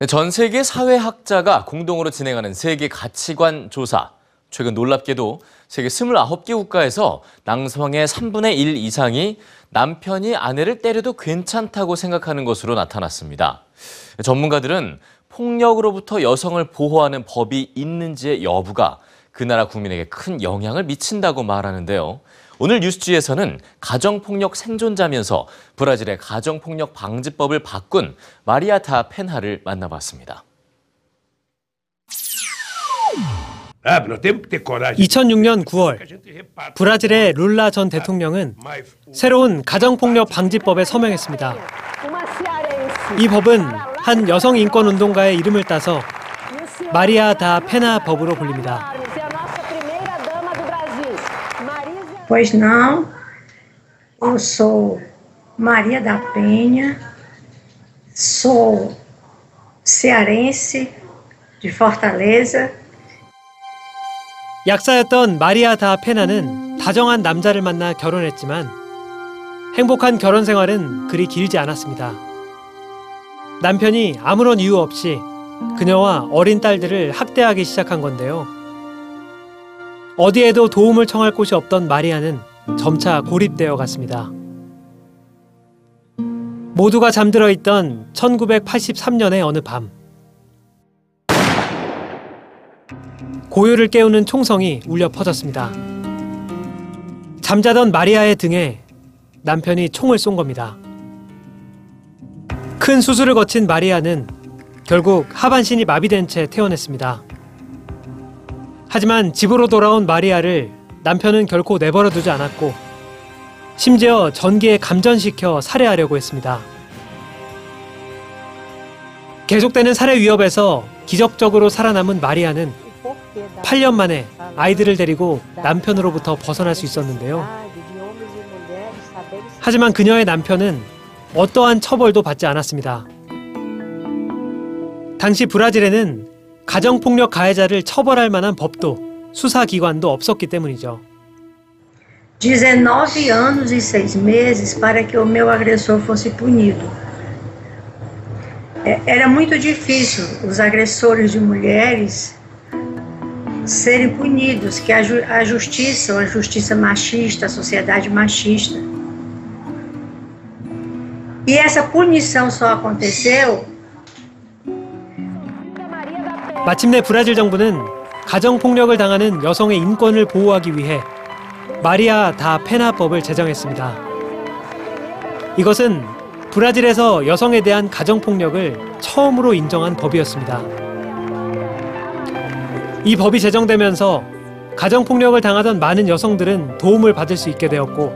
네, 전 세계 사회학자가 공동으로 진행하는 세계 가치관 조사. 최근 놀랍게도 세계 29개 국가에서 남성의 3분의 1 이상이 남편이 아내를 때려도 괜찮다고 생각하는 것으로 나타났습니다. 전문가들은 폭력으로부터 여성을 보호하는 법이 있는지의 여부가 그 나라 국민에게 큰 영향을 미친다고 말하는데요. 오늘 뉴스지에서는 가정폭력 생존자면서 브라질의 가정폭력 방지법을 바꾼 마리아타 펜하를 만나봤습니다. Sabe, nós temos que ter coragem. é 2006년 9월 A gente repara. 브라질의 룰라 전 대통령은 새로운 가정폭력 방지법에 서명했습니다. 이 법은 한 여성 인권 운동가의 이름을 따서 마리아 다 페나 법으로 불립니다. Pois não, eu sou Maria da Penha, sou cearense de Fortaleza. 약사였던 마리아 다 페나는 다정한 남자를 만나 결혼했지만 행복한 결혼 생활은 그리 길지 않았습니다. 남편이 아무런 이유 없이 그녀와 어린 딸들을 학대하기 시작한 건데요. 어디에도 도움을 청할 곳이 없던 마리아는 점차 고립되어 갔습니다. 모두가 잠들어 있던 1983년의 어느 밤. 고요를 깨우는 총성이 울려 퍼졌습니다. 잠자던 마리아의 등에 남편이 총을 쏜 겁니다. 큰 수술을 거친 마리아는 결국 하반신이 마비된 채 퇴원했습니다. 하지만 집으로 돌아온 마리아를 남편은 결코 내버려 두지 않았고 심지어 전기에 감전시켜 살해하려고 했습니다. 계속되는 살해 위협에서 기적적으로 살아남은 마리아는 8년 만에 아이들을 데리고 남편으로부터 벗어날 수 있었는데요. 하지만 그녀의 남편은 어떠한 처벌도 받지 않았습니다. 당시 브라질에는 가정폭력 가해자를 처벌할 만한 법도 수사기관도 없었기 때문이죠. 19 anos e seis meses para que o meu agressor fosse punido. É- Era muito difícil os agressores de mulheres serem punidos, que a, ju- a justiça, a justiça machista, a sociedade machista. E essa punição só aconteceu 마침내 브라질 정부는 가정폭력을 당하는 여성의 인권을 보호하기 위해 마리아 다 페나법을 제정했습니다. 이것은 브라질에서 여성에 대한 가정폭력을 처음으로 인정한 법이었습니다. 이 법이 제정되면서 가정폭력을 당하던 많은 여성들은 도움을 받을 수 있게 되었고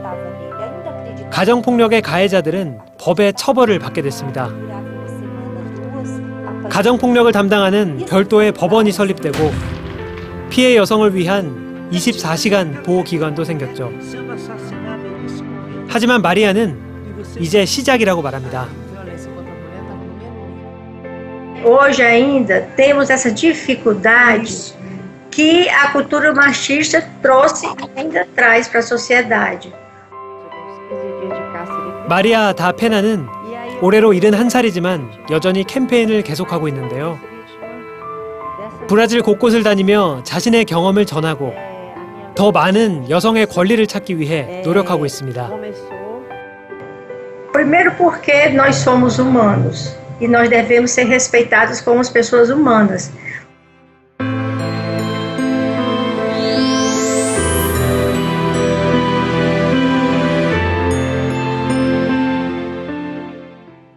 가정폭력의 가해자들은 법의 처벌을 받게 됐습니다. 가정폭력을 담당하는 별도의 법원이 설립되고 피해 여성을 위한 24시간 보호기관도 생겼죠. 하지만 마리아는 이제 시작이라고 말합니다. Hoje ainda temos essa dificuldade que a cultura machista trouxe e ainda traz para a sociedade. 마리아 다 페나는 올해로 71살이지만 여전히 캠페인을 계속하고 있는데요. 브라질 곳곳을 다니며 자신의 경험을 전하고 더 많은 여성의 권리를 찾기 위해 노력하고 있습니다. Primeiro, porque nós somos humanos e nós devemos ser respeitados como as pessoas humanas.